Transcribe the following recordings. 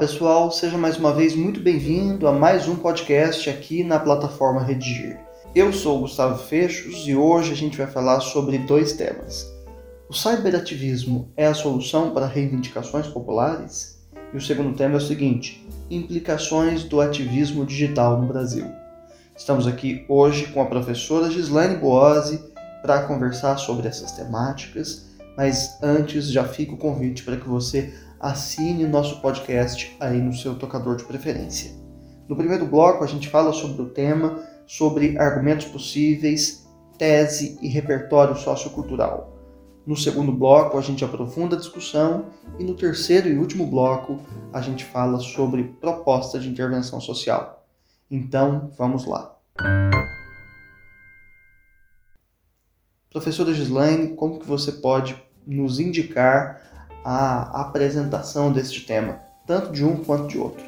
pessoal, seja mais uma vez muito bem-vindo a mais um podcast aqui na plataforma Redigir. Eu sou o Gustavo Fechos e hoje a gente vai falar sobre dois temas. O cyberativismo é a solução para reivindicações populares? E o segundo tema é o seguinte: implicações do ativismo digital no Brasil. Estamos aqui hoje com a professora Gislaine Boazzi para conversar sobre essas temáticas, mas antes já fica o convite para que você assine o nosso podcast aí no seu tocador de preferência. No primeiro bloco, a gente fala sobre o tema, sobre argumentos possíveis, tese e repertório sociocultural. No segundo bloco, a gente aprofunda a discussão e no terceiro e último bloco, a gente fala sobre proposta de intervenção social. Então, vamos lá. Professora Gislaine, como que você pode nos indicar a apresentação deste tema, tanto de um quanto de outro.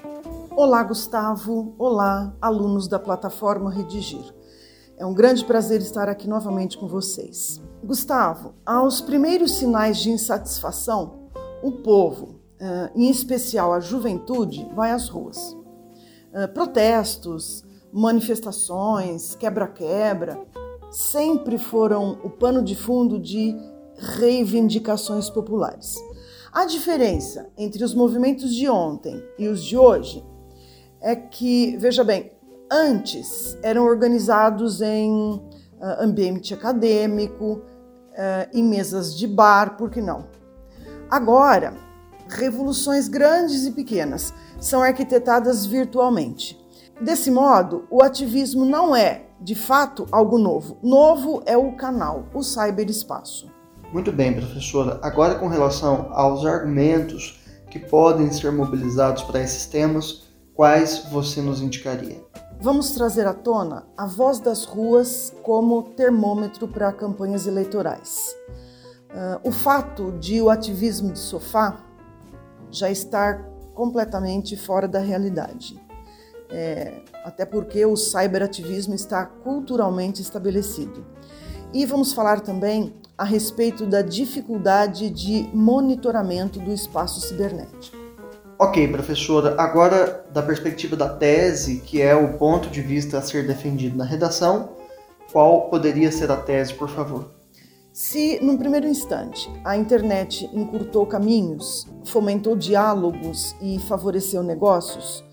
Olá, Gustavo. Olá, alunos da plataforma Redigir. É um grande prazer estar aqui novamente com vocês. Gustavo, aos primeiros sinais de insatisfação, o povo, eh, em especial a juventude, vai às ruas. Eh, protestos, manifestações, quebra-quebra, sempre foram o pano de fundo de reivindicações populares. A diferença entre os movimentos de ontem e os de hoje é que, veja bem, antes eram organizados em uh, ambiente acadêmico, uh, em mesas de bar, por que não? Agora, revoluções grandes e pequenas são arquitetadas virtualmente. Desse modo, o ativismo não é, de fato, algo novo. Novo é o canal, o cyberespaço. Muito bem, professora. Agora, com relação aos argumentos que podem ser mobilizados para esses temas, quais você nos indicaria? Vamos trazer à tona a voz das ruas como termômetro para campanhas eleitorais. Uh, o fato de o ativismo de sofá já estar completamente fora da realidade. É, até porque o cyberativismo está culturalmente estabelecido. E vamos falar também a respeito da dificuldade de monitoramento do espaço cibernético. Ok, professora. Agora, da perspectiva da tese, que é o ponto de vista a ser defendido na redação, qual poderia ser a tese, por favor? Se, num primeiro instante, a internet encurtou caminhos, fomentou diálogos e favoreceu negócios,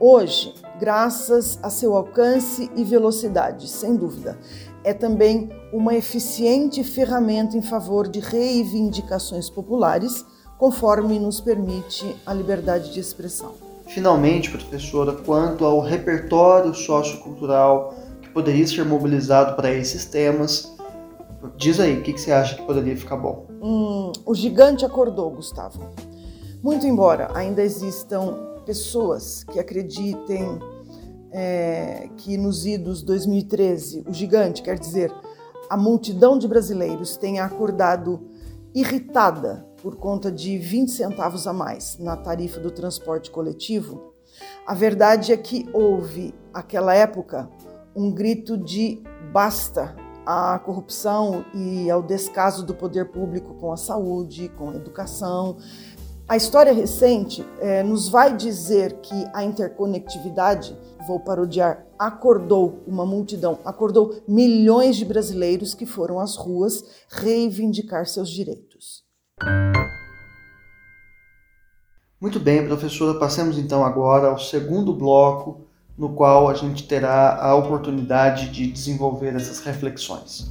hoje, graças a seu alcance e velocidade, sem dúvida, é também uma eficiente ferramenta em favor de reivindicações populares, conforme nos permite a liberdade de expressão. Finalmente, professora, quanto ao repertório sociocultural que poderia ser mobilizado para esses temas, diz aí, o que, você acha que poderia ficar bom? Hum, o gigante acordou, Gustavo. Muito embora ainda existam pessoas que acreditem é, que nos idos 2013, o gigante, quer dizer, a multidão de brasileiros tenha acordado irritada por conta de 20 centavos a mais na tarifa do transporte coletivo, a verdade é que houve, aquela época, um grito de basta à corrupção e ao descaso do poder público com a saúde, com a educação. A história recente é, nos vai dizer que a interconectividade vou parodiar, acordou uma multidão, acordou milhões de brasileiros que foram às ruas reivindicar seus direitos. Muito bem, professora, passemos então agora ao segundo bloco, no qual a gente terá a oportunidade de desenvolver essas reflexões.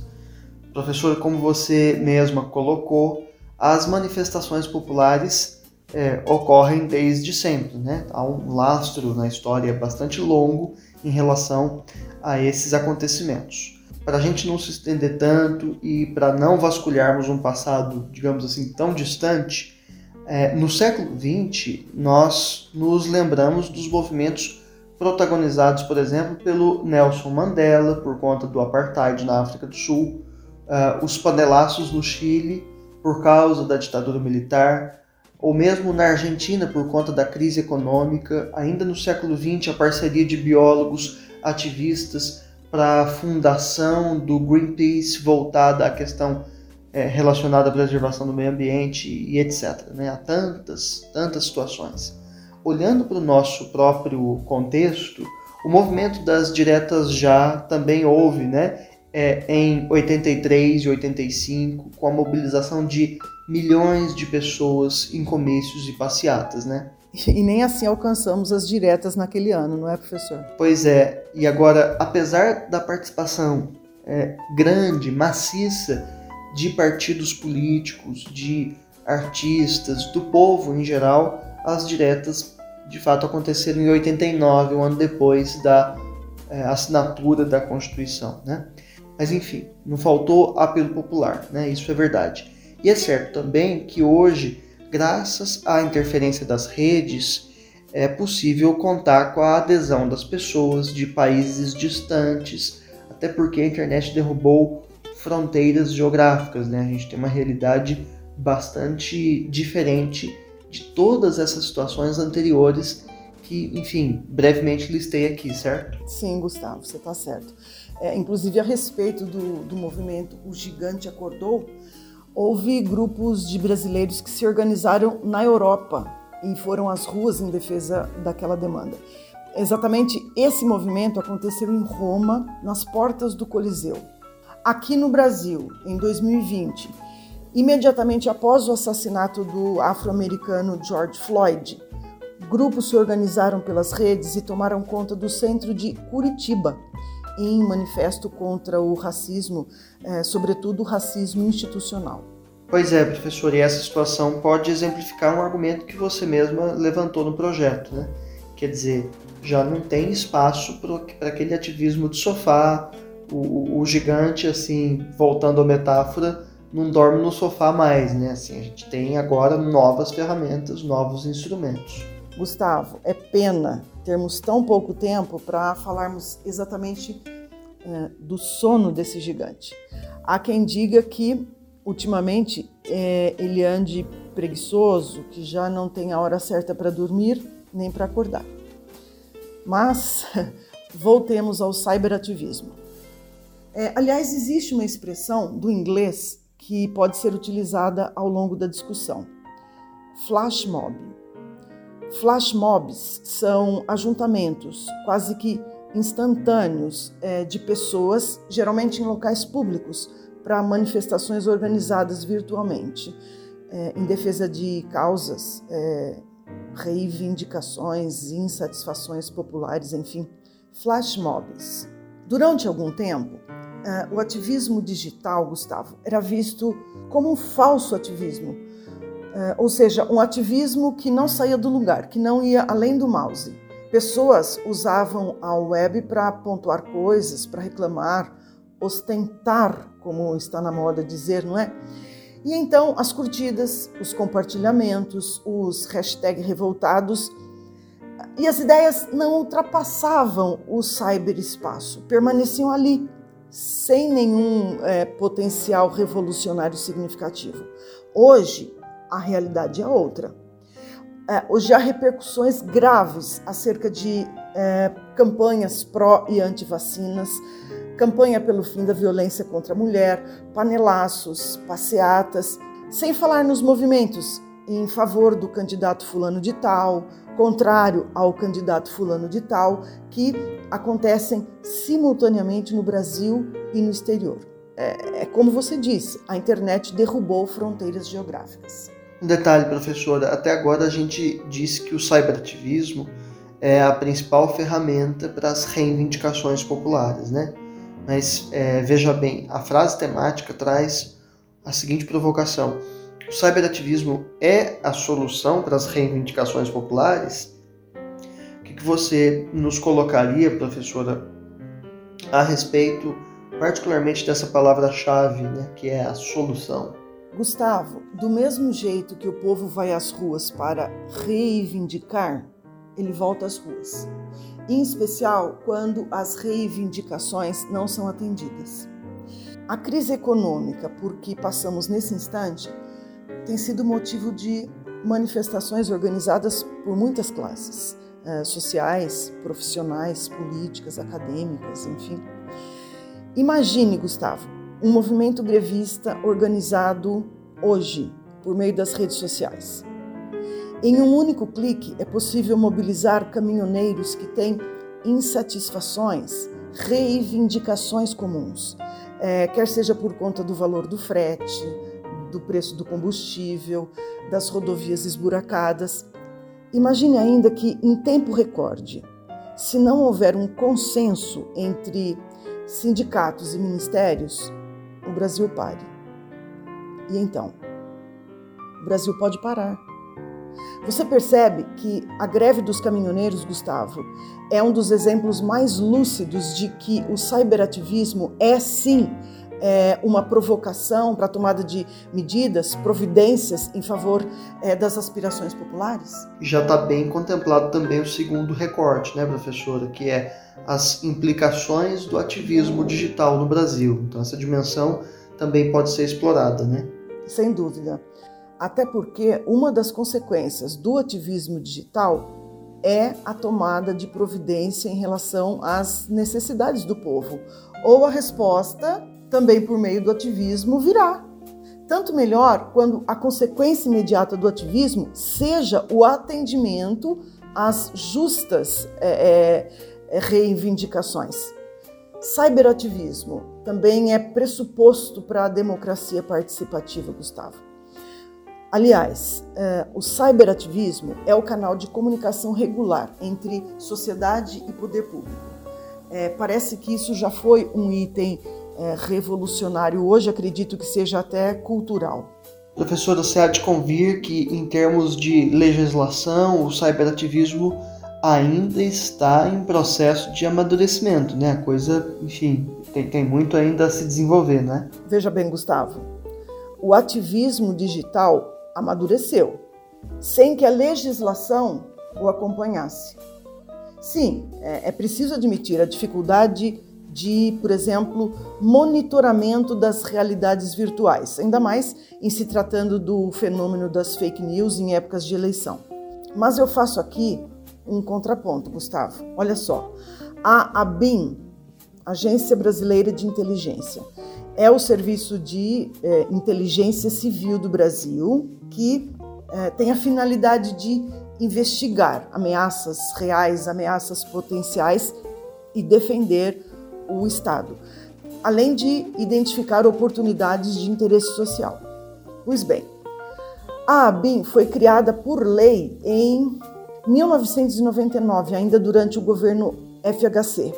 Professora, como você mesma colocou, as manifestações populares é, ocorrem desde sempre. Né? Há um lastro na história bastante longo em relação a esses acontecimentos. Para a gente não se estender tanto e para não vasculharmos um passado, digamos assim, tão distante, é, no século XX nós nos lembramos dos movimentos protagonizados, por exemplo, pelo Nelson Mandela por conta do apartheid na África do Sul, uh, os panelaços no Chile por causa da ditadura militar, ou mesmo na Argentina por conta da crise econômica, ainda no século XX a parceria de biólogos ativistas para a fundação do Greenpeace voltada à questão é, relacionada à preservação do meio ambiente e etc. Né? Há tantas, tantas situações. olhando para o nosso próprio contexto, o movimento das diretas já também houve, né? É, em 83 e 85, com a mobilização de milhões de pessoas em comícios e passeatas, né? E nem assim alcançamos as diretas naquele ano, não é, professor? Pois é, e agora, apesar da participação é, grande, maciça de partidos políticos, de artistas, do povo em geral, as diretas de fato aconteceram em 89, um ano depois da é, assinatura da Constituição, né? Mas enfim, não faltou apelo popular, né? Isso é verdade. E é certo também que hoje, graças à interferência das redes, é possível contar com a adesão das pessoas de países distantes, até porque a internet derrubou fronteiras geográficas, né? A gente tem uma realidade bastante diferente de todas essas situações anteriores que, enfim, brevemente listei aqui, certo? Sim, Gustavo, você está certo. É, inclusive, a respeito do, do movimento O Gigante Acordou, houve grupos de brasileiros que se organizaram na Europa e foram às ruas em defesa daquela demanda. Exatamente esse movimento aconteceu em Roma, nas portas do Coliseu. Aqui no Brasil, em 2020, Imediatamente após o assassinato do afro-americano George Floyd, grupos se organizaram pelas redes e tomaram conta do centro de Curitiba em manifesto contra o racismo, é, sobretudo o racismo institucional. Pois é, professor, e essa situação pode exemplificar um argumento que você mesma levantou no projeto, né? Quer dizer, já não tem espaço para aquele ativismo de sofá, o, o gigante, assim, voltando à metáfora, não dorme no sofá mais, né? Assim, a gente tem agora novas ferramentas, novos instrumentos. Gustavo, é pena termos tão pouco tempo para falarmos exatamente é, do sono desse gigante. Há quem diga que ultimamente é, ele ande preguiçoso, que já não tem a hora certa para dormir nem para acordar. Mas voltemos ao cyberativismo. É, aliás, existe uma expressão do inglês que pode ser utilizada ao longo da discussão. Flash mob. Flash mobs são ajuntamentos quase que instantâneos é, de pessoas, geralmente em locais públicos, para manifestações organizadas virtualmente, é, em defesa de causas, é, reivindicações, insatisfações populares, enfim, flash mobs. Durante algum tempo, uh, o ativismo digital, Gustavo, era visto como um falso ativismo, ou seja, um ativismo que não saía do lugar, que não ia além do mouse. Pessoas usavam a web para pontuar coisas, para reclamar, ostentar, como está na moda dizer, não é? E então as curtidas, os compartilhamentos, os hashtags revoltados e as ideias não ultrapassavam o cyberespaço, permaneciam ali, sem nenhum é, potencial revolucionário significativo. Hoje, a realidade é outra. É, hoje há repercussões graves acerca de é, campanhas pró e anti-vacinas, campanha pelo fim da violência contra a mulher, panelaços, passeatas, sem falar nos movimentos em favor do candidato fulano de tal, contrário ao candidato fulano de tal, que acontecem simultaneamente no Brasil e no exterior. É, é como você disse, a internet derrubou fronteiras geográficas. Um detalhe, professora, até agora a gente disse que o cyberativismo é a principal ferramenta para as reivindicações populares, né? Mas é, veja bem, a frase temática traz a seguinte provocação: o cyberativismo é a solução para as reivindicações populares? que você nos colocaria, professora, a respeito particularmente dessa palavra-chave, né, que é a solução? Gustavo, do mesmo jeito que o povo vai às ruas para reivindicar, ele volta às ruas. Em especial quando as reivindicações não são atendidas. A crise econômica por que passamos nesse instante tem sido motivo de manifestações organizadas por muitas classes uh, sociais, profissionais, políticas, acadêmicas, enfim. Imagine, Gustavo, um movimento grevista organizado hoje por meio das redes sociais. Em um único clique é possível mobilizar caminhoneiros que têm insatisfações, reivindicações comuns, é, quer seja por conta do valor do frete, do preço do combustível, das rodovias esburacadas. Imagine ainda que, em tempo recorde, se não houver um consenso entre sindicatos e ministérios, o Brasil pare. E então? O Brasil pode parar. Você percebe que a greve dos caminhoneiros, Gustavo, é um dos exemplos mais lúcidos de que o cyberativismo é sim é, uma provocação para a tomada de medidas, providências em favor é, das aspirações populares? Já está bem contemplado também o segundo recorte, né, professora, que é as implicações do ativismo digital no Brasil. Então, essa dimensão também pode ser explorada, né? Sem dúvida. Até porque uma das consequências do ativismo digital é a tomada de providência em relação às necessidades do povo, ou a resposta também por meio do ativismo, virá. Tanto melhor quando a consequência imediata do ativismo seja o atendimento às justas é, é, reivindicações. Cyberativismo também é pressuposto para a democracia participativa, Gustavo. Aliás, é, o cyberativismo é o canal de comunicação regular entre sociedade e poder público. É, parece que isso já foi um item é, revolucionário hoje, acredito que seja até cultural. Professora, você há de convir que, em termos de legislação, o cyberativismo ainda está em processo de amadurecimento, né? A coisa, enfim, tem, tem muito ainda a se desenvolver, né? Veja bem, Gustavo, o ativismo digital amadureceu, sem que a legislação o acompanhasse. Sim, é, é preciso admitir a dificuldade de, por exemplo, monitoramento das realidades virtuais, ainda mais em se tratando do fenômeno das fake news em épocas de eleição. Mas eu faço aqui um contraponto, Gustavo. Olha só, a ABIN, Agência Brasileira de Inteligência, é o serviço de é, inteligência civil do Brasil que é, tem a finalidade de investigar ameaças reais, ameaças potenciais e defender o Estado, além de identificar oportunidades de interesse social. Pois bem, a ABIN foi criada por lei em 1999, ainda durante o governo FHC.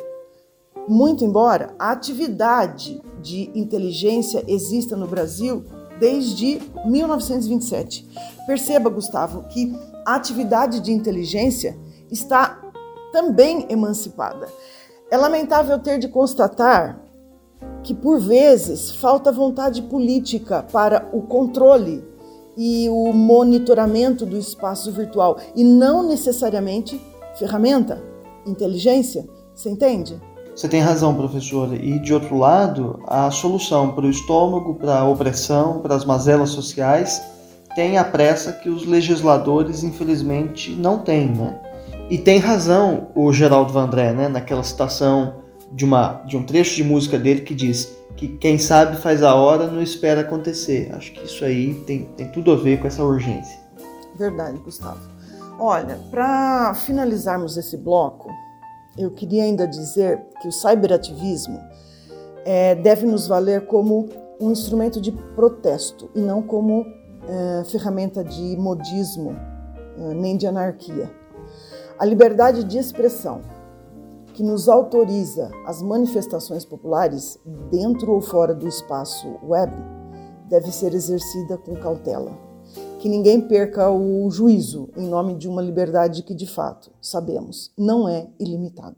Muito embora a atividade de inteligência exista no Brasil desde 1927. Perceba, Gustavo, que a atividade de inteligência está também emancipada. É lamentável ter de constatar que, por vezes, falta vontade política para o controle e o monitoramento do espaço virtual e não necessariamente ferramenta, inteligência. Você entende? Você tem razão, professora. E de outro lado, a solução para o estômago, para a opressão, para as mazelas sociais, tem a pressa que os legisladores, infelizmente, não têm, né? E tem razão o Geraldo Vandré, né, naquela citação de, uma, de um trecho de música dele que diz que quem sabe faz a hora não espera acontecer. Acho que isso aí tem, tem tudo a ver com essa urgência. Verdade, Gustavo. Olha, para finalizarmos esse bloco, eu queria ainda dizer que o cyberativismo é, deve nos valer como um instrumento de protesto e não como é, ferramenta de modismo é, nem de anarquia. A liberdade de expressão, que nos autoriza as manifestações populares dentro ou fora do espaço web, deve ser exercida com cautela. Que ninguém perca o juízo em nome de uma liberdade que, de fato, sabemos, não é ilimitada.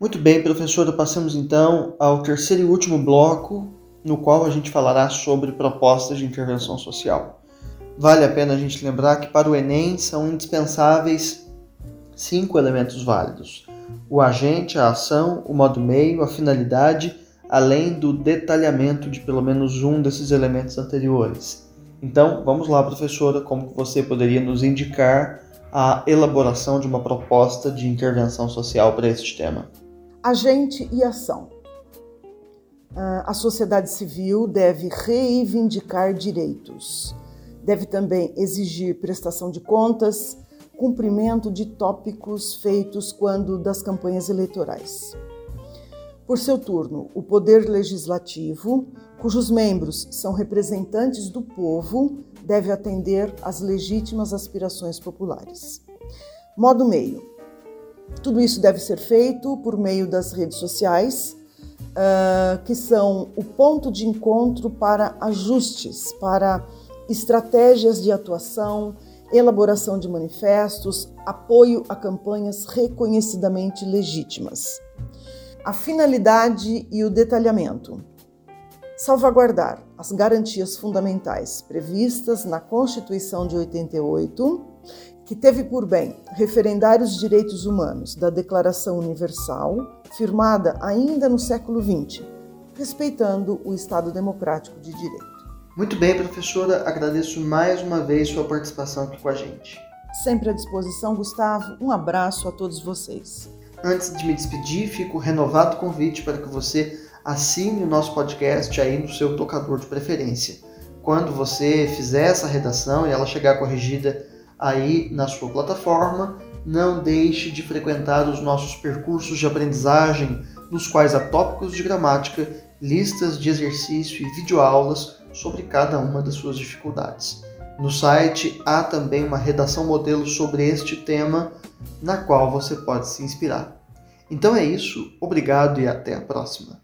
Muito bem, professora, passamos então ao terceiro e último bloco, no qual a gente falará sobre propostas de intervenção social. Vale a pena a gente lembrar que para o Enem são indispensáveis cinco elementos válidos: o agente, a ação, o modo meio, a finalidade, além do detalhamento de pelo menos um desses elementos anteriores. Então, vamos lá, professora, como você poderia nos indicar a elaboração de uma proposta de intervenção social para este tema? Agente e ação. Ah, a sociedade civil deve reivindicar direitos Deve também exigir prestação de contas, cumprimento de tópicos feitos quando das campanhas eleitorais. Por seu turno, o Poder Legislativo, cujos membros são representantes do povo, deve atender às legítimas aspirações populares. Modo meio. Tudo isso deve ser feito por meio das redes sociais, uh, que são o ponto de encontro para ajustes, para estratégias de atuação, elaboração de manifestos, apoio a campanhas reconhecidamente legítimas. A finalidade e o detalhamento. Salvaguardar as garantias fundamentais previstas na Constituição de 88, que teve por bem referendar os direitos humanos da Declaração Universal, firmada ainda no século XX, respeitando o Estado Democrático de Direito. Muito bem, professora, agradeço mais uma vez sua participação aqui com a gente. Sempre à disposição, Gustavo. Um abraço a todos vocês. Antes de me despedir, fico renovado o convite para que você assine o nosso podcast aí no seu tocador de preferência. Quando você fizer essa redação e ela chegar corrigida aí na sua plataforma, não deixe de frequentar os nossos percursos de aprendizagem, nos quais há tópicos de gramática, listas de exercício e videoaulas sobre cada uma das suas dificuldades. No site há também uma redação modelo sobre este tema, na qual você pode se inspirar. Então é isso, obrigado e até a próxima.